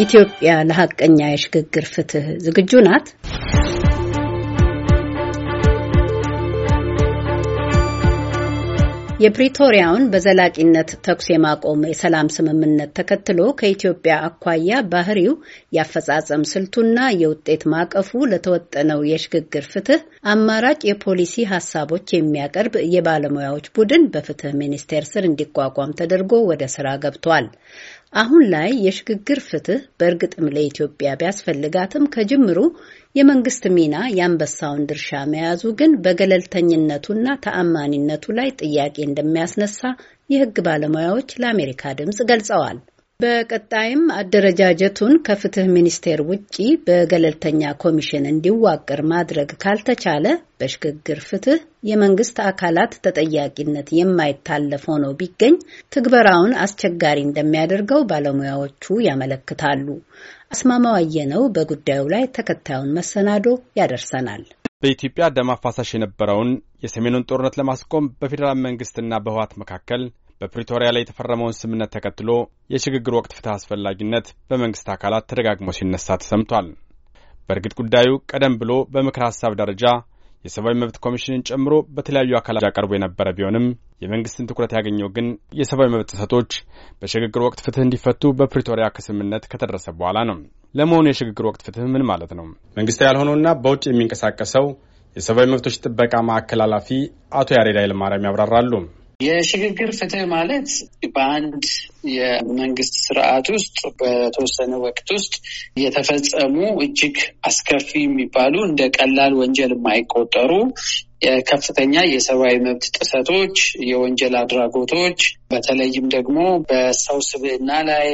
ኢትዮጵያ ለሀቀኛ የሽግግር ፍትህ ዝግጁ ናት? የፕሪቶሪያውን በዘላቂነት ተኩስ የማቆም የሰላም ስምምነት ተከትሎ ከኢትዮጵያ አኳያ ባህሪው የአፈጻጸም ስልቱና የውጤት ማዕቀፉ ለተወጠነው የሽግግር ፍትህ አማራጭ የፖሊሲ ሀሳቦች የሚያቀርብ የባለሙያዎች ቡድን በፍትህ ሚኒስቴር ስር እንዲቋቋም ተደርጎ ወደ ስራ ገብቷል። አሁን ላይ የሽግግር ፍትህ በእርግጥም ለኢትዮጵያ ቢያስፈልጋትም ከጅምሩ የመንግስት ሚና የአንበሳውን ድርሻ መያዙ ግን በገለልተኝነቱና ተአማኒነቱ ላይ ጥያቄ እንደሚያስነሳ የሕግ ባለሙያዎች ለአሜሪካ ድምፅ ገልጸዋል። በቀጣይም አደረጃጀቱን ከፍትህ ሚኒስቴር ውጪ በገለልተኛ ኮሚሽን እንዲዋቀር ማድረግ ካልተቻለ በሽግግር ፍትህ የመንግስት አካላት ተጠያቂነት የማይታለፍ ሆኖ ቢገኝ ትግበራውን አስቸጋሪ እንደሚያደርገው ባለሙያዎቹ ያመለክታሉ። አስማማው አየነው በጉዳዩ ላይ ተከታዩን መሰናዶ ያደርሰናል። በኢትዮጵያ ደም አፋሳሽ የነበረውን የሰሜኑን ጦርነት ለማስቆም በፌዴራል መንግስትና በህወሓት መካከል በፕሪቶሪያ ላይ የተፈረመውን ስምምነት ተከትሎ የሽግግር ወቅት ፍትህ አስፈላጊነት በመንግስት አካላት ተደጋግሞ ሲነሳ ተሰምቷል። በእርግጥ ጉዳዩ ቀደም ብሎ በምክር ሀሳብ ደረጃ የሰብአዊ መብት ኮሚሽንን ጨምሮ በተለያዩ አካላት ያቀርቡ የነበረ ቢሆንም የመንግስትን ትኩረት ያገኘው ግን የሰብአዊ መብት ጥሰቶች በሽግግር ወቅት ፍትህ እንዲፈቱ በፕሪቶሪያ ከስምምነት ከተደረሰ በኋላ ነው። ለመሆኑ የሽግግር ወቅት ፍትህ ምን ማለት ነው? መንግስታዊ ያልሆነውና በውጭ የሚንቀሳቀሰው የሰብአዊ መብቶች ጥበቃ ማዕከል ኃላፊ አቶ ያሬድ ኃይለማርያም ያብራራሉ። የሽግግር ፍትህ ማለት በአንድ የመንግስት ስርዓት ውስጥ በተወሰነ ወቅት ውስጥ የተፈጸሙ እጅግ አስከፊ የሚባሉ እንደ ቀላል ወንጀል የማይቆጠሩ ከፍተኛ የሰብአዊ መብት ጥሰቶች፣ የወንጀል አድራጎቶች በተለይም ደግሞ በሰው ስብዕና ላይ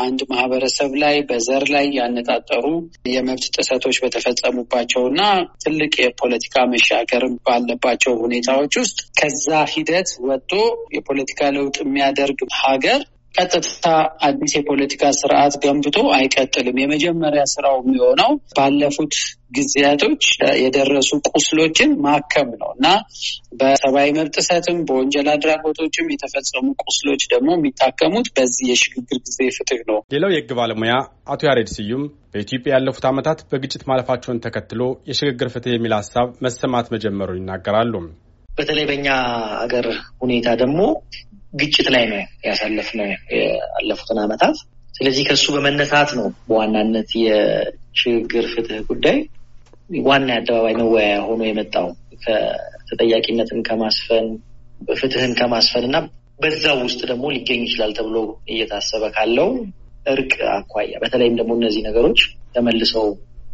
አንድ ማህበረሰብ ላይ በዘር ላይ ያነጣጠሩ የመብት ጥሰቶች በተፈጸሙባቸው እና ትልቅ የፖለቲካ መሻገር ባለባቸው ሁኔታዎች ውስጥ ከዛ ሂደት ወጥቶ የፖለቲካ ለውጥ የሚያደርግ ሀገር ቀጥታ አዲስ የፖለቲካ ስርዓት ገንብቶ አይቀጥልም። የመጀመሪያ ስራው የሚሆነው ባለፉት ጊዜያቶች የደረሱ ቁስሎችን ማከም ነው እና በሰብአዊ መብት ጥሰትም በወንጀል አድራጎቶችም የተፈጸሙ ቁስሎች ደግሞ የሚታከሙት በዚህ የሽግግር ጊዜ ፍትህ ነው። ሌላው የህግ ባለሙያ አቶ ያሬድ ስዩም በኢትዮጵያ ያለፉት ዓመታት በግጭት ማለፋቸውን ተከትሎ የሽግግር ፍትህ የሚል ሀሳብ መሰማት መጀመሩን ይናገራሉ። በተለይ በእኛ ሀገር ሁኔታ ደግሞ ግጭት ላይ ነው ያሳለፍነው ያለፉትን ዓመታት። ስለዚህ ከሱ በመነሳት ነው በዋናነት የሽግግር ፍትህ ጉዳይ ዋና የአደባባይ መወያያ ሆኖ የመጣው ከተጠያቂነትን ከማስፈን ፍትህን ከማስፈን እና በዛው ውስጥ ደግሞ ሊገኝ ይችላል ተብሎ እየታሰበ ካለው እርቅ አኳያ በተለይም ደግሞ እነዚህ ነገሮች ተመልሰው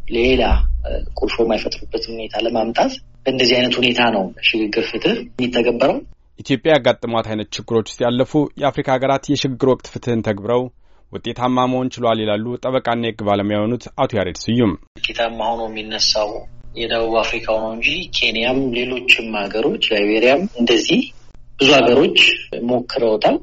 ሌላ ቁርሾ የማይፈጥሩበትን ሁኔታ ለማምጣት በእንደዚህ አይነት ሁኔታ ነው ሽግግር ፍትህ የሚተገበረው። ኢትዮጵያ ያጋጥሟት አይነት ችግሮች ውስጥ ያለፉ የአፍሪካ ሀገራት የሽግግር ወቅት ፍትህን ተግብረው ውጤታማ መሆን ችሏል ይላሉ ጠበቃና የህግ ባለሙያ የሆኑት አቶ ያሬድ ስዩም። ውጤታማ ሆኖ የሚነሳው የደቡብ አፍሪካው ነው እንጂ ኬንያም፣ ሌሎችም ሀገሮች ላይቤሪያም እንደዚህ ብዙ ሀገሮች ሞክረውታል።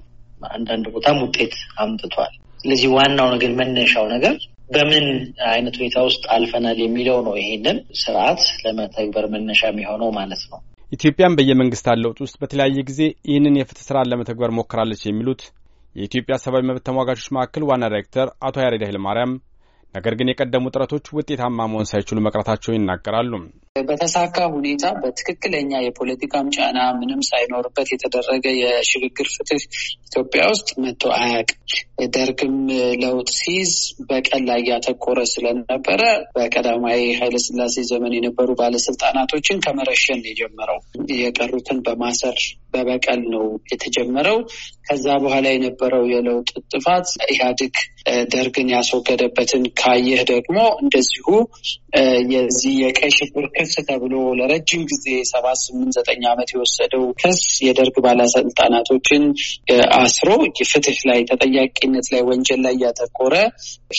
አንዳንድ ቦታም ውጤት አምጥቷል። ስለዚህ ዋናው ነገር መነሻው ነገር በምን አይነት ሁኔታ ውስጥ አልፈናል የሚለው ነው ይሄንን ስርዓት ለመተግበር መነሻ የሚሆነው ማለት ነው። ኢትዮጵያን በየመንግስታት ለውጥ ውስጥ በተለያየ ጊዜ ይህንን የፍትህ ስርዓት ለመተግበር ሞክራለች የሚሉት የኢትዮጵያ ሰብአዊ መብት ተሟጋቾች ማዕከል ዋና ዳይሬክተር አቶ ያሬድ ኃይለማርያም ነገር ግን የቀደሙ ጥረቶች ውጤታማ መሆን ሳይችሉ መቅረታቸውን ይናገራሉ። በተሳካ ሁኔታ በትክክለኛ የፖለቲካም ጫና ምንም ሳይኖርበት የተደረገ የሽግግር ፍትህ ኢትዮጵያ ውስጥ መጥቶ አያውቅም። ደርግም ለውጥ ሲይዝ በቀል ላይ ያተኮረ ስለነበረ በቀዳማዊ ኃይለስላሴ ዘመን የነበሩ ባለስልጣናቶችን ከመረሸን የጀመረው የቀሩትን በማሰር በበቀል ነው የተጀመረው። ከዛ በኋላ የነበረው የለውጥ ጥፋት ኢህአዴግ ደርግን ያስወገደበትን ካየህ ደግሞ እንደዚሁ የዚህ የቀይ ሽብር ክስ ተብሎ ለረጅም ጊዜ ሰባት ስምንት ዘጠኝ ዓመት የወሰደው ክስ የደርግ ባለስልጣናቶችን አስሮ ፍትህ ላይ ተጠያቂነት ላይ ወንጀል ላይ ያተኮረ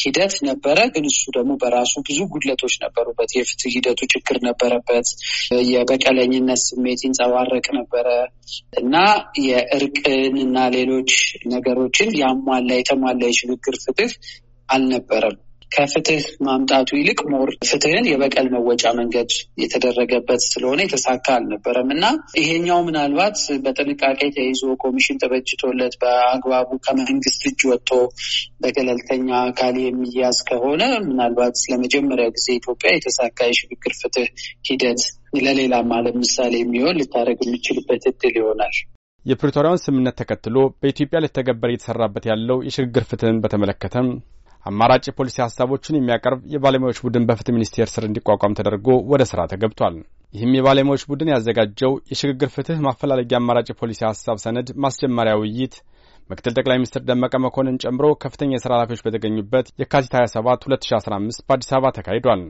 ሂደት ነበረ። ግን እሱ ደግሞ በራሱ ብዙ ጉድለቶች ነበሩበት። የፍትህ ሂደቱ ችግር ነበረበት። የበቀለኝነት ስሜት ይንጸባረቅ ነበረ እና የእርቅን እና ሌሎች ነገሮችን ያሟላ የተሟላ የሽግግር ፍትህ አልነበረም። ከፍትህ ማምጣቱ ይልቅ more ፍትህን የበቀል መወጫ መንገድ የተደረገበት ስለሆነ የተሳካ አልነበረም እና ይሄኛው ምናልባት በጥንቃቄ ተይዞ ኮሚሽን ተበጅቶለት በአግባቡ ከመንግስት እጅ ወጥቶ በገለልተኛ አካል የሚያዝ ከሆነ ምናልባት ለመጀመሪያ ጊዜ ኢትዮጵያ የተሳካ የሽግግር ፍትህ ሂደት ለሌላም ዓለም ምሳሌ የሚሆን ልታደርግ የሚችልበት እድል ይሆናል። የፕሪቶሪያውን ስምምነት ተከትሎ በኢትዮጵያ ሊተገበር እየተሰራበት ያለው የሽግግር ፍትህን በተመለከተም አማራጭ የፖሊሲ ሀሳቦችን የሚያቀርብ የባለሙያዎች ቡድን በፍትህ ሚኒስቴር ስር እንዲቋቋም ተደርጎ ወደ ስራ ተገብቷል። ይህም የባለሙያዎች ቡድን ያዘጋጀው የሽግግር ፍትህ ማፈላለጊያ አማራጭ የፖሊሲ ሀሳብ ሰነድ ማስጀመሪያ ውይይት ምክትል ጠቅላይ ሚኒስትር ደመቀ መኮንን ጨምሮ ከፍተኛ የሥራ ኃላፊዎች በተገኙበት የካቲት 27 2015 በአዲስ አበባ ተካሂዷል።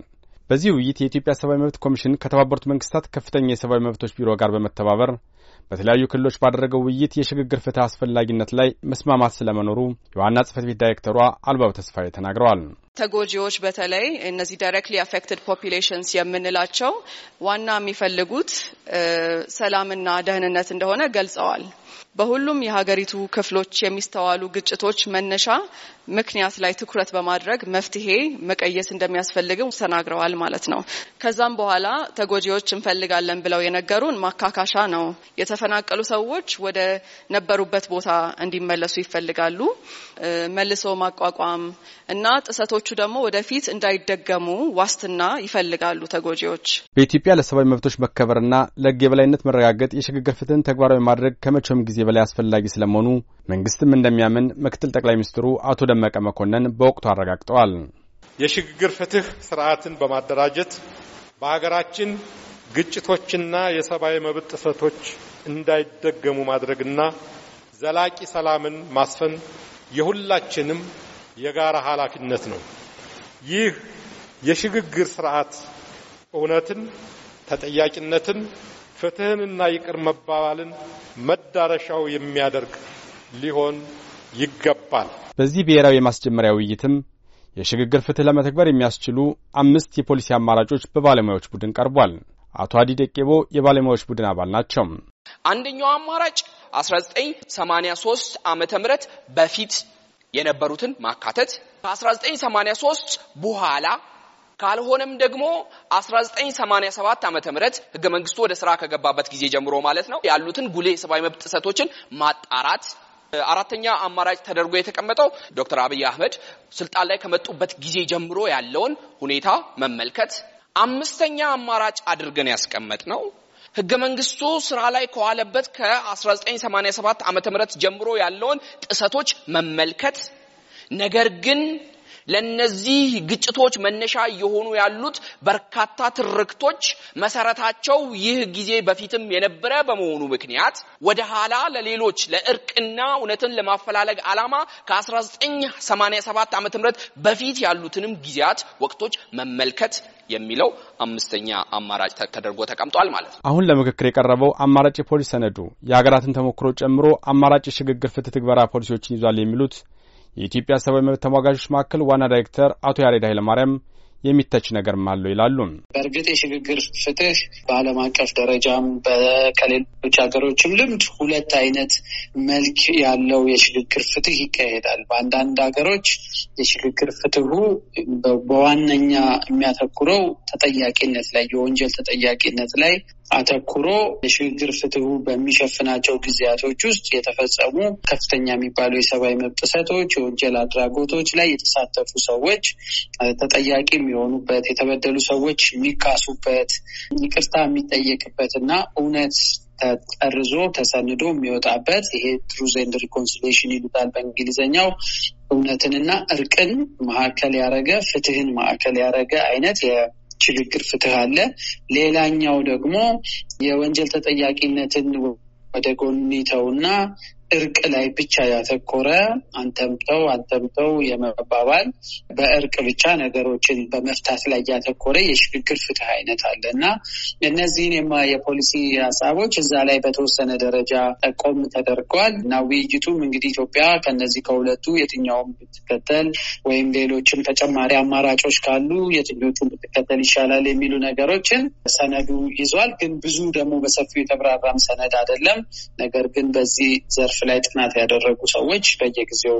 በዚህ ውይይት የኢትዮጵያ ሰብአዊ መብት ኮሚሽን ከተባበሩት መንግስታት ከፍተኛ የሰብአዊ መብቶች ቢሮ ጋር በመተባበር በተለያዩ ክልሎች ባደረገው ውይይት የሽግግር ፍትህ አስፈላጊነት ላይ መስማማት ስለመኖሩ የዋና ጽህፈት ቤት ዳይሬክተሯ አልባው ተስፋዬ ተናግረዋል። ተጎጂዎች በተለይ እነዚህ directly affected populations የምንላቸው ዋና የሚፈልጉት ሰላምና ደህንነት እንደሆነ ገልጸዋል። በሁሉም የሀገሪቱ ክፍሎች የሚስተዋሉ ግጭቶች መነሻ ምክንያት ላይ ትኩረት በማድረግ መፍትሄ መቀየስ እንደሚያስፈልግም ተናግረዋል ማለት ነው። ከዛም በኋላ ተጎጂዎች እንፈልጋለን ብለው የነገሩን ማካካሻ ነው። የተፈናቀሉ ሰዎች ወደ ነበሩበት ቦታ እንዲመለሱ ይፈልጋሉ። መልሶ ማቋቋም እና ጥሰቶቹ ደግሞ ወደፊት እንዳይደገሙ ዋስትና ይፈልጋሉ ተጎጂዎች። በኢትዮጵያ ለሰብአዊ መብቶች መከበርና ለሕግ የበላይነት መረጋገጥ የሽግግር ፍትህን ተግባራዊ ማድረግ ከመቼውም ጊዜ በላይ አስፈላጊ ስለመሆኑ መንግስትም እንደሚያምን ምክትል ጠቅላይ ሚኒስትሩ አቶ ደመቀ መኮንን በወቅቱ አረጋግጠዋል። የሽግግር ፍትህ ስርዓትን በማደራጀት በሀገራችን ግጭቶችና የሰብአዊ መብት ጥሰቶች እንዳይደገሙ ማድረግና ዘላቂ ሰላምን ማስፈን የሁላችንም የጋራ ኃላፊነት ነው። ይህ የሽግግር ስርዓት እውነትን፣ ተጠያቂነትን፣ ፍትህንና ይቅር መባባልን መዳረሻው የሚያደርግ ሊሆን ይገባል። በዚህ ብሔራዊ የማስጀመሪያ ውይይትም የሽግግር ፍትህ ለመተግበር የሚያስችሉ አምስት የፖሊሲ አማራጮች በባለሙያዎች ቡድን ቀርቧል። አቶ አዲ ደቄቦ የባለሙያዎች ቡድን አባል ናቸው። አንደኛው አማራጭ 1983 ዓመተ ምህረት በፊት የነበሩትን ማካተት ከ1983 በኋላ ካልሆነም ደግሞ 1987 ዓመተ ምህረት ህገ መንግስቱ ወደ ስራ ከገባበት ጊዜ ጀምሮ ማለት ነው ያሉትን ጉልህ የሰብአዊ መብት ጥሰቶችን ማጣራት አራተኛ አማራጭ ተደርጎ የተቀመጠው ዶክተር አብይ አህመድ ስልጣን ላይ ከመጡበት ጊዜ ጀምሮ ያለውን ሁኔታ መመልከት። አምስተኛ አማራጭ አድርገን ያስቀመጥ ነው ህገ መንግስቱ ስራ ላይ ከዋለበት ከ1987 ዓመተ ምህረት ጀምሮ ያለውን ጥሰቶች መመልከት ነገር ግን ለነዚህ ግጭቶች መነሻ እየሆኑ ያሉት በርካታ ትርክቶች መሰረታቸው ይህ ጊዜ በፊትም የነበረ በመሆኑ ምክንያት ወደ ኋላ ለሌሎች ለእርቅና እውነትን ለማፈላለግ ዓላማ ከ1987 ዓ ም በፊት ያሉትንም ጊዜያት ወቅቶች መመልከት የሚለው አምስተኛ አማራጭ ተደርጎ ተቀምጧል ማለት ነው። አሁን ለምክክር የቀረበው አማራጭ የፖሊስ ሰነዱ የሀገራትን ተሞክሮ ጨምሮ አማራጭ የሽግግር ፍትህ ትግበራ ፖሊሲዎችን ይዟል የሚሉት የኢትዮጵያ ሰብአዊ መብት ተሟጋቾች ማዕከል ዋና ዳይሬክተር አቶ ያሬድ ኃይለማርያም የሚተች ነገርም አለው ይላሉ። በእርግጥ የሽግግር ፍትህ በዓለም አቀፍ ደረጃም ከሌሎች ሀገሮችም ልምድ ሁለት አይነት መልክ ያለው የሽግግር ፍትህ ይካሄዳል። በአንዳንድ ሀገሮች የሽግግር ፍትሁ በዋነኛ የሚያተኩረው ተጠያቂነት ላይ የወንጀል ተጠያቂነት ላይ አተኩሮ የሽግግር ፍትሁ በሚሸፍናቸው ጊዜያቶች ውስጥ የተፈጸሙ ከፍተኛ የሚባሉ የሰብአዊ መብት ጥሰቶች፣ የወንጀል አድራጎቶች ላይ የተሳተፉ ሰዎች ተጠያቂ የሚሆኑበት፣ የተበደሉ ሰዎች የሚካሱበት፣ ይቅርታ የሚጠየቅበት እና እውነት ተጠርዞ ተሰንዶ የሚወጣበት ይሄ truth and reconciliation ይሉታል በእንግሊዝኛው እውነትንና እርቅን ማዕከል ያደረገ ፍትህን ማዕከል ያደረገ አይነት ሽግግር ፍትህ አለ። ሌላኛው ደግሞ የወንጀል ተጠያቂነትን ወደ ጎን ይተውና እርቅ ላይ ብቻ ያተኮረ አንተምተው አንተምተው የመባባል በእርቅ ብቻ ነገሮችን በመፍታት ላይ ያተኮረ የሽግግር ፍትህ አይነት አለ እና እነዚህን የፖሊሲ ሀሳቦች እዛ ላይ በተወሰነ ደረጃ ጠቆም ተደርገዋል እና ውይይቱም እንግዲህ ኢትዮጵያ ከነዚህ ከሁለቱ የትኛውም ብትከተል ወይም ሌሎችም ተጨማሪ አማራጮች ካሉ የትኞቹን ብትከተል ይሻላል የሚሉ ነገሮችን ሰነዱ ይዟል። ግን ብዙ ደግሞ በሰፊው የተብራራም ሰነድ አይደለም። ነገር ግን በዚህ ዘርፍ ዘርፍ ላይ ጥናት ያደረጉ ሰዎች በየጊዜው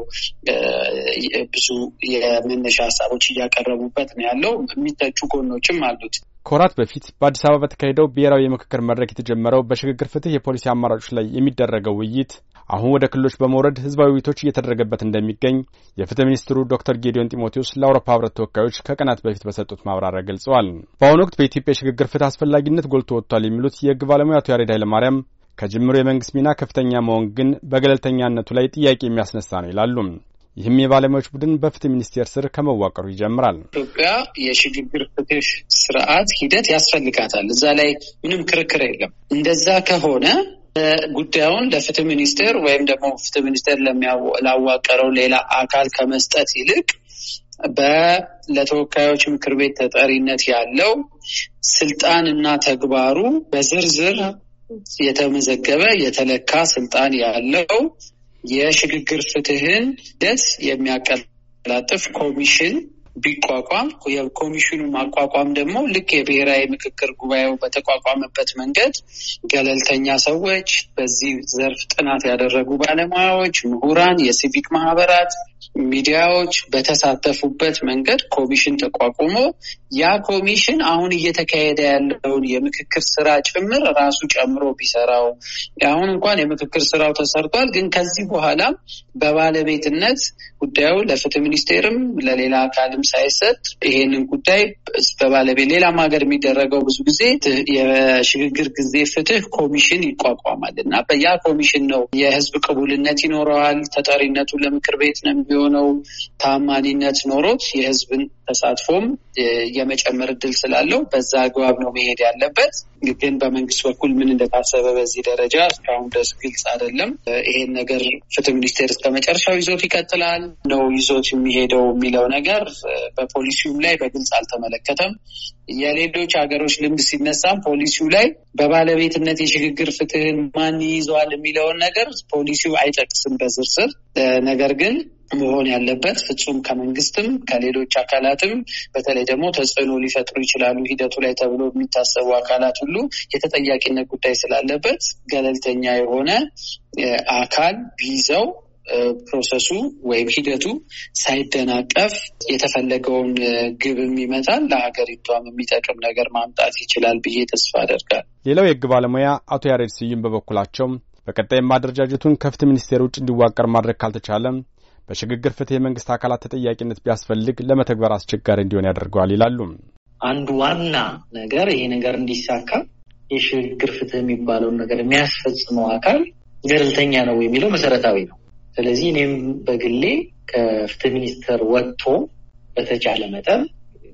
ብዙ የመነሻ ሀሳቦች እያቀረቡበት ነው ያለው። የሚተቹ ጎኖችም አሉት። ከወራት በፊት በአዲስ አበባ በተካሄደው ብሔራዊ የምክክር መድረክ የተጀመረው በሽግግር ፍትህ የፖሊሲ አማራጮች ላይ የሚደረገው ውይይት አሁን ወደ ክልሎች በመውረድ ህዝባዊ ውይይቶች እየተደረገበት እንደሚገኝ የፍትህ ሚኒስትሩ ዶክተር ጌዲዮን ጢሞቴዎስ ለአውሮፓ ህብረት ተወካዮች ከቀናት በፊት በሰጡት ማብራሪያ ገልጸዋል። በአሁኑ ወቅት በኢትዮጵያ የሽግግር ፍትህ አስፈላጊነት ጎልቶ ወጥቷል የሚሉት የህግ ባለሙያ አቶ ያሬድ ኃይለማርያም ከጅምሩ የመንግስት ሚና ከፍተኛ መሆን ግን በገለልተኛነቱ ላይ ጥያቄ የሚያስነሳ ነው ይላሉ። ይህም የባለሙያዎች ቡድን በፍትህ ሚኒስቴር ስር ከመዋቀሩ ይጀምራል። ኢትዮጵያ የሽግግር ፍትህ ስርዓት ሂደት ያስፈልጋታል። እዛ ላይ ምንም ክርክር የለም። እንደዛ ከሆነ ጉዳዩን ለፍትህ ሚኒስቴር ወይም ደግሞ ፍትህ ሚኒስቴር ላዋቀረው ሌላ አካል ከመስጠት ይልቅ ለተወካዮች ምክር ቤት ተጠሪነት ያለው ስልጣን እና ተግባሩ በዝርዝር የተመዘገበ የተለካ ስልጣን ያለው የሽግግር ፍትህን ሂደት የሚያቀላጥፍ ኮሚሽን ቢቋቋም የኮሚሽኑ ማቋቋም ደግሞ ልክ የብሔራዊ ምክክር ጉባኤው በተቋቋመበት መንገድ ገለልተኛ ሰዎች፣ በዚህ ዘርፍ ጥናት ያደረጉ ባለሙያዎች፣ ምሁራን፣ የሲቪክ ማህበራት፣ ሚዲያዎች በተሳተፉበት መንገድ ኮሚሽን ተቋቁሞ ያ ኮሚሽን አሁን እየተካሄደ ያለውን የምክክር ስራ ጭምር ራሱ ጨምሮ ቢሰራው አሁን እንኳን የምክክር ስራው ተሰርቷል። ግን ከዚህ በኋላም በባለቤትነት ጉዳዩ ለፍትህ ሚኒስቴርም ለሌላ አካልም ሳይሰጥ ይሄንን ጉዳይ በባለቤት ሌላም ሀገር የሚደረገው ብዙ ጊዜ የሽግግር ጊዜ ፍትህ ኮሚሽን ይቋቋማል እና በያ ኮሚሽን ነው የህዝብ ቅቡልነት ይኖረዋል። ተጠሪነቱ ለምክር ቤት ነው የሚሆነው። ታማኒነት ኖሮት የህዝብን ተሳትፎም የመጨመር እድል ስላለው በዛ አግባብ ነው መሄድ ያለበት። ግን በመንግስት በኩል ምን እንደታሰበ በዚህ ደረጃ እስካሁን ድረስ ግልጽ አይደለም። ይሄን ነገር ፍትህ ሚኒስቴር እስከ መጨረሻው ይዞት ይቀጥላል ነው ይዞት የሚሄደው የሚለው ነገር በፖሊሲውም ላይ በግልጽ አልተመለከተም። የሌሎች ሀገሮች ልምድ ሲነሳም ፖሊሲው ላይ በባለቤትነት የሽግግር ፍትህን ማን ይይዘዋል የሚለውን ነገር ፖሊሲው አይጠቅስም በዝርዝር ነገር ግን መሆን ያለበት ፍጹም ከመንግስትም ከሌሎች አካላትም በተለይ ደግሞ ተጽዕኖ ሊፈጥሩ ይችላሉ ሂደቱ ላይ ተብሎ የሚታሰቡ አካላት ሁሉ የተጠያቂነት ጉዳይ ስላለበት ገለልተኛ የሆነ አካል ቢይዘው process ኡ ወይም ሂደቱ ሳይደናቀፍ የተፈለገውን ግብም ይመታል፣ ለሀገሪቷም የሚጠቅም ነገር ማምጣት ይችላል ብዬ ተስፋ አደርጋል። ሌላው የህግ ባለሙያ አቶ ያሬድ ስዩም በበኩላቸው በቀጣይም አደረጃጀቱን ከፍትህ ሚኒስቴር ውጭ እንዲዋቀር ማድረግ ካልተቻለም በሽግግር ፍትህ የመንግስት አካላት ተጠያቂነት ቢያስፈልግ ለመተግበር አስቸጋሪ እንዲሆን ያደርገዋል ይላሉ። አንዱ ዋና ነገር ይሄ ነገር እንዲሳካ የሽግግር ፍትህ የሚባለውን ነገር የሚያስፈጽመው አካል ገለልተኛ ነው የሚለው መሰረታዊ ነው። ስለዚህ እኔም በግሌ ከፍትህ ሚኒስቴር ወጥቶ በተቻለ መጠን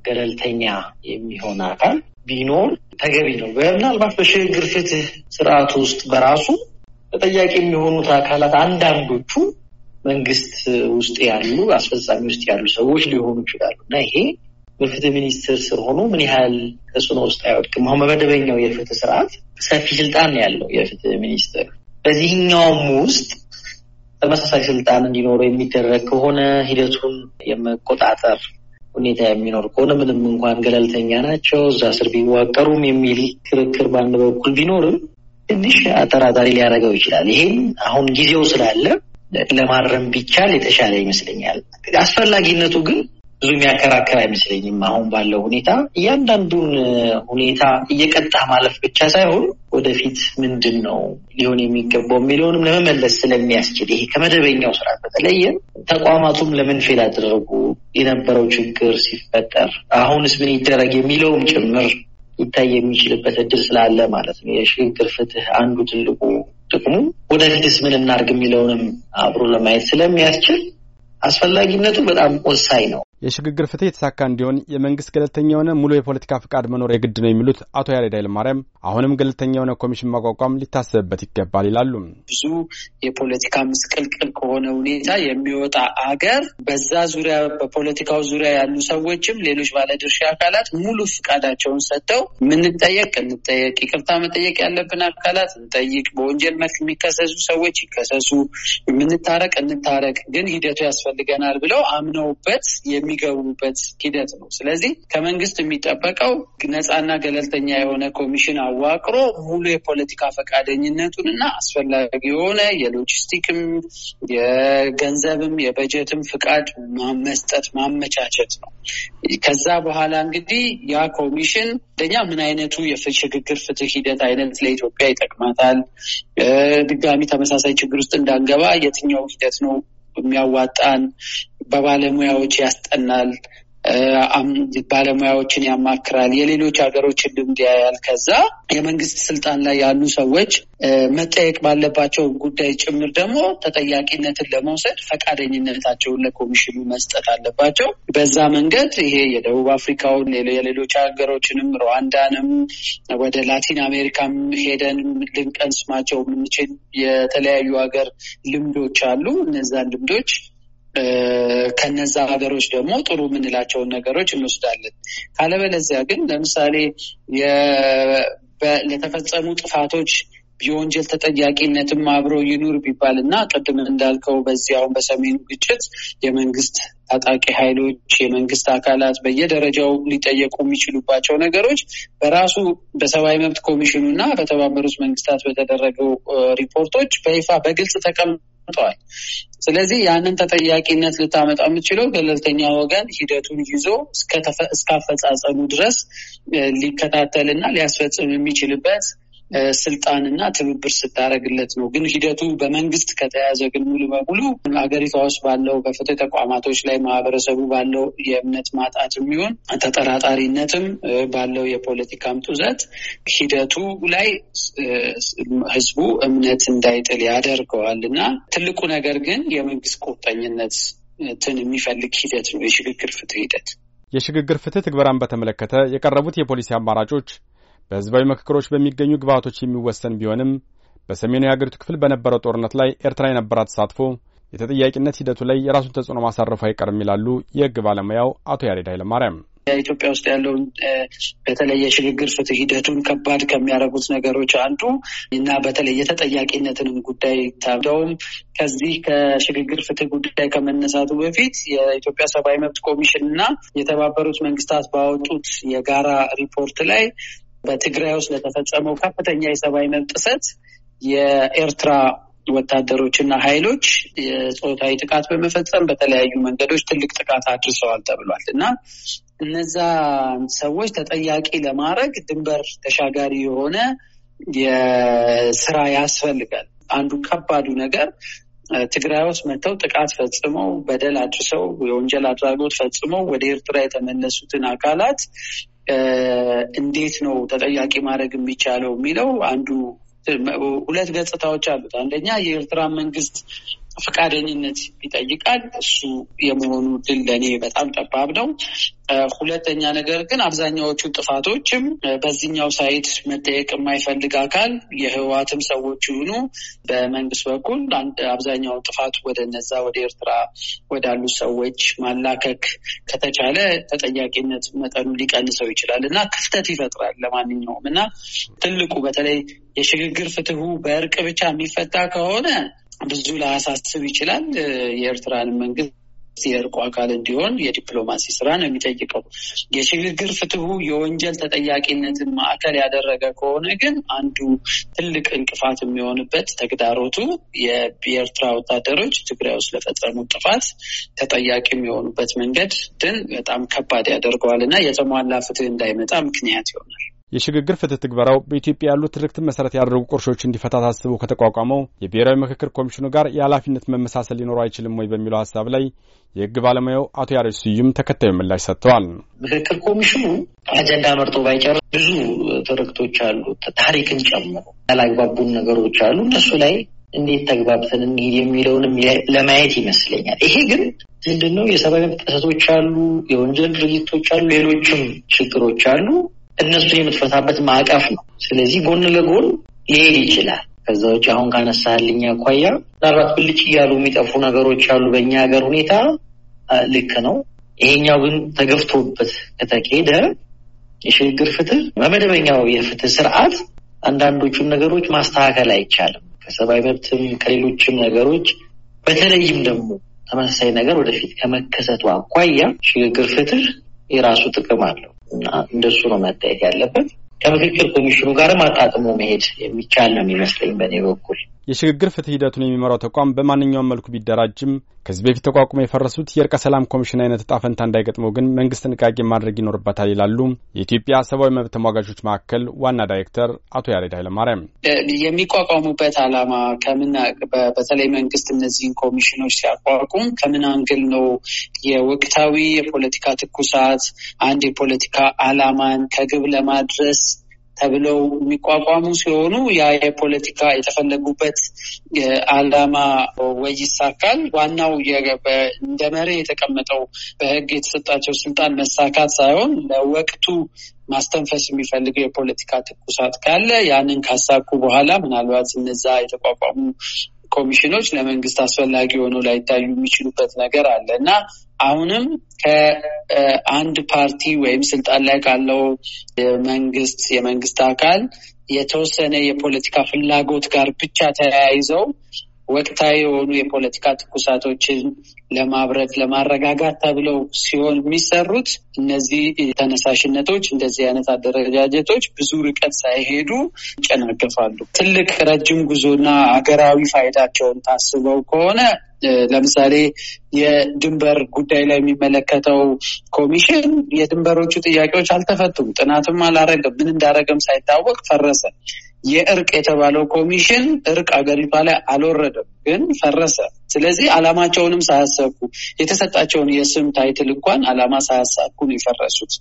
ገለልተኛ የሚሆን አካል ቢኖር ተገቢ ነው። ምናልባት በሽግግር ፍትህ ስርዓቱ ውስጥ በራሱ ተጠያቂ የሚሆኑት አካላት አንዳንዶቹ መንግስት ውስጥ ያሉ አስፈጻሚ ውስጥ ያሉ ሰዎች ሊሆኑ ይችላሉ እና ይሄ በፍትህ ሚኒስቴር ስር ሆኖ ምን ያህል ተጽዕኖ ውስጥ አይወድቅም? አሁን በመደበኛው የፍትህ ስርዓት ሰፊ ስልጣን ያለው የፍትህ ሚኒስቴር በዚህኛውም ውስጥ ተመሳሳይ ስልጣን እንዲኖረው የሚደረግ ከሆነ ሂደቱን የመቆጣጠር ሁኔታ የሚኖር ከሆነ ምንም እንኳን ገለልተኛ ናቸው እዛ ስር ቢዋቀሩም የሚል ክርክር በአንድ በኩል ቢኖርም ትንሽ አጠራጣሪ ሊያደርገው ይችላል። ይሄም አሁን ጊዜው ስላለ ለማረም ቢቻል የተሻለ ይመስለኛል። አስፈላጊነቱ ግን ብዙ የሚያከራከር አይመስለኝም። አሁን ባለው ሁኔታ እያንዳንዱን ሁኔታ እየቀጣ ማለፍ ብቻ ሳይሆን ወደፊት ምንድን ነው ሊሆን የሚገባው የሚለውንም ለመመለስ ስለሚያስችል ይሄ ከመደበኛው ስርዓት በተለየ ተቋማቱም ለምን ፌል አደረጉ፣ የነበረው ችግር ሲፈጠር አሁንስ ምን ይደረግ የሚለውም ጭምር ሊታይ የሚችልበት እድል ስላለ ማለት ነው። የሽግግር ፍትህ አንዱ ትልቁ ጥቅሙ ወደፊትስ ምን እናድርግ የሚለውንም አብሮ ለማየት ስለሚያስችል አስፈላጊነቱ በጣም ወሳኝ ነው። የሽግግር ፍትህ የተሳካ እንዲሆን የመንግስት ገለልተኛ የሆነ ሙሉ የፖለቲካ ፍቃድ መኖር የግድ ነው የሚሉት አቶ ያሬድ ኃይለማርያም አሁንም ገለልተኛ የሆነ ኮሚሽን ማቋቋም ሊታሰብበት ይገባል ይላሉ። ብዙ የፖለቲካ ምስቅልቅል ከሆነ ሁኔታ የሚወጣ አገር በዛ ዙሪያ በፖለቲካው ዙሪያ ያሉ ሰዎችም ሌሎች ባለድርሻ አካላት ሙሉ ፍቃዳቸውን ሰጥተው ምንጠየቅ እንጠየቅ፣ ይቅርታ መጠየቅ ያለብን አካላት እንጠይቅ፣ በወንጀል መልክ የሚከሰሱ ሰዎች ይከሰሱ፣ የምንታረቅ እንታረቅ፣ ግን ሂደቱ ያስፈልገናል ብለው አምነውበት የሚ የሚገቡበት ሂደት ነው። ስለዚህ ከመንግስት የሚጠበቀው ነፃና ገለልተኛ የሆነ ኮሚሽን አዋቅሮ ሙሉ የፖለቲካ ፈቃደኝነቱን እና አስፈላጊ የሆነ የሎጂስቲክም የገንዘብም የበጀትም ፍቃድ መስጠት ማመቻቸት ነው። ከዛ በኋላ እንግዲህ ያ ኮሚሽን አንደኛ ምን አይነቱ የሽግግር ፍትህ ሂደት አይነት ለኢትዮጵያ ይጠቅማታል፣ ድጋሚ ተመሳሳይ ችግር ውስጥ እንዳንገባ የትኛው ሂደት ነው የሚያዋጣን፣ በባለሙያዎች ያስጠናል፣ ባለሙያዎችን ያማክራል፣ የሌሎች ሀገሮችን ልምድ ያያል። ከዛ የመንግስት ስልጣን ላይ ያሉ ሰዎች መጠየቅ ባለባቸው ጉዳይ ጭምር ደግሞ ተጠያቂነትን ለመውሰድ ፈቃደኝነታቸውን ለኮሚሽኑ መስጠት አለባቸው። በዛ መንገድ ይሄ የደቡብ አፍሪካውን የሌሎች ሀገሮችንም ሩዋንዳንም ወደ ላቲን አሜሪካም ሄደን ልንቀስማቸው የምንችል የተለያዩ ሀገር ልምዶች አሉ። እነዛን ልምዶች ከነዛ ሀገሮች ደግሞ ጥሩ የምንላቸውን ነገሮች እንወስዳለን። ካለበለዚያ ግን ለምሳሌ ለተፈጸሙ ጥፋቶች የወንጀል ተጠያቂነትም አብሮ ይኑር ቢባል እና ቅድም እንዳልከው በዚህ አሁን በሰሜኑ ግጭት የመንግስት ታጣቂ ኃይሎች የመንግስት አካላት በየደረጃው ሊጠየቁ የሚችሉባቸው ነገሮች በራሱ በሰብአዊ መብት ኮሚሽኑ እና በተባበሩት መንግስታት በተደረገው ሪፖርቶች በይፋ በግልጽ ተቀምጠዋል። ስለዚህ ያንን ተጠያቂነት ልታመጣ የምትችለው ገለልተኛ ወገን ሂደቱን ይዞ እስካፈጻጸሙ ድረስ ሊከታተልና ሊያስፈጽም የሚችልበት ስልጣንና ትብብር ስታደርግለት ነው። ግን ሂደቱ በመንግስት ከተያዘ ግን ሙሉ በሙሉ ሀገሪቷ ውስጥ ባለው በፍትህ ተቋማቶች ላይ ማህበረሰቡ ባለው የእምነት ማጣት የሚሆን ተጠራጣሪነትም ባለው የፖለቲካም ጡዘት ሂደቱ ላይ ህዝቡ እምነት እንዳይጥል ያደርገዋል እና ትልቁ ነገር ግን የመንግስት ቁርጠኝነትን የሚፈልግ ሂደት ነው የሽግግር ፍትህ ሂደት። የሽግግር ፍትህ ትግበራን በተመለከተ የቀረቡት የፖሊሲ አማራጮች በህዝባዊ ምክክሮች በሚገኙ ግብዓቶች የሚወሰን ቢሆንም በሰሜኑ የአገሪቱ ክፍል በነበረው ጦርነት ላይ ኤርትራ የነበራት ተሳትፎ የተጠያቂነት ሂደቱ ላይ የራሱን ተጽዕኖ ማሳረፉ አይቀርም ይላሉ የህግ ባለሙያው አቶ ያሬድ ኃይለማርያም። ኢትዮጵያ ውስጥ ያለውን በተለይ የሽግግር ፍትህ ሂደቱን ከባድ ከሚያደርጉት ነገሮች አንዱ እና በተለይ የተጠያቂነትንም ጉዳይ ታደውም ከዚህ ከሽግግር ፍትህ ጉዳይ ከመነሳቱ በፊት የኢትዮጵያ ሰብአዊ መብት ኮሚሽን እና የተባበሩት መንግስታት ባወጡት የጋራ ሪፖርት ላይ በትግራይ ውስጥ ለተፈጸመው ከፍተኛ የሰብአዊ መብት ጥሰት የኤርትራ ወታደሮችና ኃይሎች የጾታዊ ጥቃት በመፈጸም በተለያዩ መንገዶች ትልቅ ጥቃት አድርሰዋል ተብሏል እና እነዛ ሰዎች ተጠያቂ ለማድረግ ድንበር ተሻጋሪ የሆነ የስራ ያስፈልጋል። አንዱ ከባዱ ነገር ትግራይ ውስጥ መጥተው ጥቃት ፈጽመው በደል አድርሰው የወንጀል አድራጎት ፈጽመው ወደ ኤርትራ የተመለሱትን አካላት እንዴት ነው ተጠያቂ ማድረግ የሚቻለው የሚለው አንዱ ሁለት ገጽታዎች አሉት። አንደኛ የኤርትራ መንግስት ፈቃደኝነት ይጠይቃል። እሱ የመሆኑ ድል ለእኔ በጣም ጠባብ ነው። ሁለተኛ ነገር ግን አብዛኛዎቹ ጥፋቶችም በዚህኛው ሳይድ መጠየቅ የማይፈልግ አካል የህወሓትም ሰዎች ይሁኑ በመንግስት በኩል አብዛኛውን ጥፋት ወደ እነዛ ወደ ኤርትራ ወዳሉ ሰዎች ማላከክ ከተቻለ ተጠያቂነት መጠኑ ሊቀንሰው ይችላል እና ክፍተት ይፈጥራል ለማንኛውም እና ትልቁ በተለይ የሽግግር ፍትሁ በእርቅ ብቻ የሚፈታ ከሆነ ብዙ ላያሳስብ ይችላል። የኤርትራን መንግስት የእርቁ አካል እንዲሆን የዲፕሎማሲ ስራ ነው የሚጠይቀው። የሽግግር ፍትሁ የወንጀል ተጠያቂነትን ማዕከል ያደረገ ከሆነ ግን አንዱ ትልቅ እንቅፋት የሚሆንበት ተግዳሮቱ የኤርትራ ወታደሮች ትግራይ ውስጥ ለፈጸሙት ጥፋት ተጠያቂ የሚሆኑበት መንገድ ግን በጣም ከባድ ያደርገዋል እና የተሟላ ፍትህ እንዳይመጣ ምክንያት ይሆናል። የሽግግር ፍትህ ትግበራው በኢትዮጵያ ያሉ ትርክትን መሰረት ያደረጉ ቁርሾች እንዲፈታ ታስቦ ከተቋቋመው የብሔራዊ ምክክር ኮሚሽኑ ጋር የኃላፊነት መመሳሰል ሊኖረው አይችልም ወይ በሚለው ሀሳብ ላይ የህግ ባለሙያው አቶ ያሬድ ስዩም ተከታዩ ምላሽ ሰጥተዋል። ምክክር ኮሚሽኑ አጀንዳ መርጦ ባይጨርስ ብዙ ትርክቶች አሉ፣ ታሪክን ጨምሮ ያላግባቡን ነገሮች አሉ። እነሱ ላይ እንዴት ተግባብተን እንሂድ የሚለውንም ለማየት ይመስለኛል። ይሄ ግን ምንድነው የሰብአዊ መብት ጥሰቶች አሉ፣ የወንጀል ድርጊቶች አሉ፣ ሌሎችም ችግሮች አሉ። እነሱን የምትፈታበት ማዕቀፍ ነው። ስለዚህ ጎን ለጎን ሊሄድ ይችላል። ከዛ ውጭ አሁን ካነሳልኝ አኳያ ምናልባት ብልጭ እያሉ የሚጠፉ ነገሮች አሉ በእኛ ሀገር ሁኔታ ልክ ነው። ይሄኛው ግን ተገፍቶበት ከተካሄደ የሽግግር ፍትህ በመደበኛው የፍትህ ስርዓት አንዳንዶቹን ነገሮች ማስተካከል አይቻልም። ከሰብአዊ መብትም ከሌሎችም ነገሮች በተለይም ደግሞ ተመሳሳይ ነገር ወደፊት ከመከሰቱ አኳያ ሽግግር ፍትህ የራሱ ጥቅም አለው እና እንደሱ ነው መታየት ያለበት። ከምክክር ኮሚሽኑ ጋርም አጣጥሞ መሄድ የሚቻል ነው የሚመስለኝ በእኔ በኩል። የሽግግር ፍትህ ሂደቱን የሚመራው ተቋም በማንኛውም መልኩ ቢደራጅም ከዚህ በፊት ተቋቁሞ የፈረሱት የእርቀ ሰላም ኮሚሽን አይነት እጣ ፈንታ እንዳይገጥመው ግን መንግስት ጥንቃቄ ማድረግ ይኖርበታል ይላሉ የኢትዮጵያ ሰብአዊ መብት ተሟጋቾች ማዕከል ዋና ዳይሬክተር አቶ ያሬድ ኃይለማርያም። የሚቋቋሙበት ዓላማ ከምን በተለይ መንግስት እነዚህን ኮሚሽኖች ሲያቋቁም ከምን angle ነው የወቅታዊ የፖለቲካ ትኩሳት አንድ የፖለቲካ ዓላማን ከግብ ለማድረስ ተብለው የሚቋቋሙ ሲሆኑ ያ የፖለቲካ የተፈለጉበት ዓላማ ወይ ይሳካል። ዋናው እንደ መሪ የተቀመጠው በሕግ የተሰጣቸው ስልጣን መሳካት ሳይሆን ለወቅቱ ማስተንፈስ የሚፈልገው የፖለቲካ ትኩሳት ካለ ያንን ካሳኩ በኋላ ምናልባት እነዛ የተቋቋሙ ኮሚሽኖች ለመንግስት አስፈላጊ ሆኖ ላይታዩ የሚችሉበት ነገር አለ እና አሁንም ከአንድ ፓርቲ ወይም ስልጣን ላይ ካለው መንግስት የመንግስት አካል የተወሰነ የፖለቲካ ፍላጎት ጋር ብቻ ተያይዘው ወቅታዊ የሆኑ የፖለቲካ ትኩሳቶችን ለማብረድ ለማረጋጋት ተብለው ሲሆን የሚሰሩት እነዚህ ተነሳሽነቶች እንደዚህ አይነት አደረጃጀቶች ብዙ ርቀት ሳይሄዱ ይጨናገፋሉ። ትልቅ ረጅም ጉዞና ሀገራዊ ፋይዳቸውን ታስበው ከሆነ ለምሳሌ የድንበር ጉዳይ ላይ የሚመለከተው ኮሚሽን የድንበሮቹ ጥያቄዎች አልተፈቱም፣ ጥናትም አላረገም፣ ምን እንዳረገም ሳይታወቅ ፈረሰ። የእርቅ የተባለው ኮሚሽን እርቅ አገሪቷ ላይ አልወረደም፣ ግን ፈረሰ። ስለዚህ አላማቸውንም ሳያሳኩ የተሰጣቸውን የስም title እንኳን አላማ ሳያሳኩ ነው የፈረሱት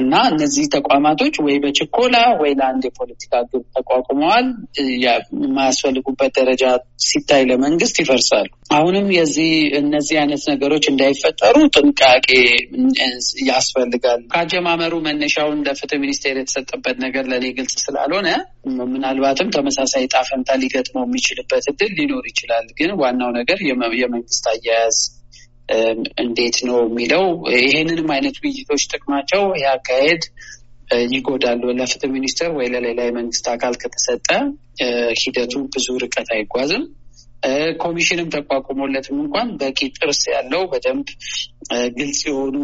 እና እነዚህ ተቋማቶች ወይ በችኮላ ወይ ለአንድ የፖለቲካ ግብ ተቋቁመዋል። የማያስፈልጉበት ደረጃ ሲታይ ለመንግስት ይፈርሳሉ። አሁንም የዚህ እነዚህ አይነት ነገሮች እንዳይፈጠሩ ጥንቃቄ ያስፈልጋል። ከአጀማመሩ መነሻውን ለፍትህ ሚኒስቴር የተሰጠበት ነገር ለእኔ ግልጽ ስላልሆነ ምናልባትም ተመሳሳይ ዕጣ ፈንታ ሊገጥመው የሚችልበት እድል ሊኖር ይችላል። ግን ዋናው ነገር የመንግስት አያያዝ እንዴት ነው የሚለው ይሄንንም አይነት ውይይቶች ጥቅማቸው ይህ አካሄድ ይጎዳሉ። ለፍትህ ሚኒስቴር ወይ ለሌላ የመንግስት አካል ከተሰጠ ሂደቱ ብዙ ርቀት አይጓዝም። ኮሚሽንም ተቋቁሞለትም እንኳን በቂ ጥርስ ያለው በደንብ ግልጽ የሆኑ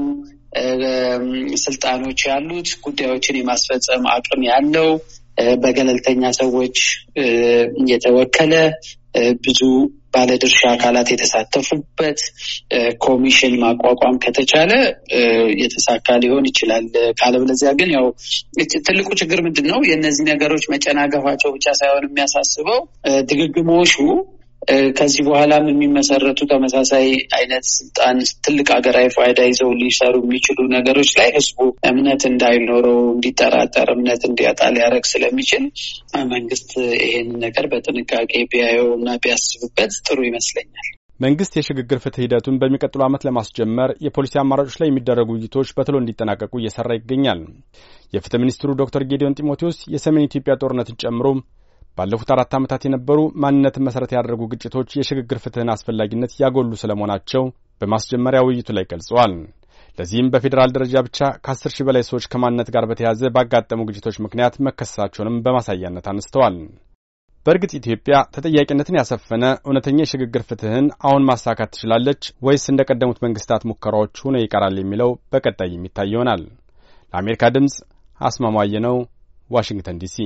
ስልጣኖች ያሉት ጉዳዮችን የማስፈጸም አቅም ያለው በገለልተኛ ሰዎች የተወከለ ብዙ ባለድርሻ አካላት የተሳተፉበት ኮሚሽን ማቋቋም ከተቻለ የተሳካ ሊሆን ይችላል። ካለበለዚያ ግን ያው ትልቁ ችግር ምንድን ነው? የእነዚህ ነገሮች መጨናገፋቸው ብቻ ሳይሆን የሚያሳስበው ድግግሞሹ ከዚህ በኋላም የሚመሰረቱ ተመሳሳይ አይነት ስልጣን ትልቅ ሀገራዊ ፋይዳ ይዘው ሊሰሩ የሚችሉ ነገሮች ላይ ህዝቡ እምነት እንዳይኖረው እንዲጠራጠር፣ እምነት እንዲያጣ ሊያደርግ ስለሚችል መንግስት ይሄንን ነገር በጥንቃቄ ቢያየው እና ቢያስብበት ጥሩ ይመስለኛል። መንግስት የሽግግር ፍትህ ሂደቱን በሚቀጥሉ ዓመት ለማስጀመር የፖሊሲ አማራጮች ላይ የሚደረጉ ውይይቶች በቶሎ እንዲጠናቀቁ እየሰራ ይገኛል። የፍትህ ሚኒስትሩ ዶክተር ጌዲዮን ጢሞቴዎስ የሰሜን ኢትዮጵያ ጦርነትን ጨምሮ ባለፉት አራት ዓመታት የነበሩ ማንነትን መሠረት ያደረጉ ግጭቶች የሽግግር ፍትህን አስፈላጊነት ያጎሉ ስለመሆናቸው በማስጀመሪያ ውይይቱ ላይ ገልጸዋል። ለዚህም በፌዴራል ደረጃ ብቻ ከአስር ሺህ በላይ ሰዎች ከማንነት ጋር በተያያዘ ባጋጠሙ ግጭቶች ምክንያት መከሰሳቸውንም በማሳያነት አንስተዋል። በእርግጥ ኢትዮጵያ ተጠያቂነትን ያሰፈነ እውነተኛ የሽግግር ፍትህን አሁን ማሳካት ትችላለች ወይስ እንደ ቀደሙት መንግስታት ሙከራዎች ሆኖ ይቀራል የሚለው በቀጣይ የሚታይ ይሆናል። ለአሜሪካ ድምፅ አስማማየ ነው፣ ዋሽንግተን ዲሲ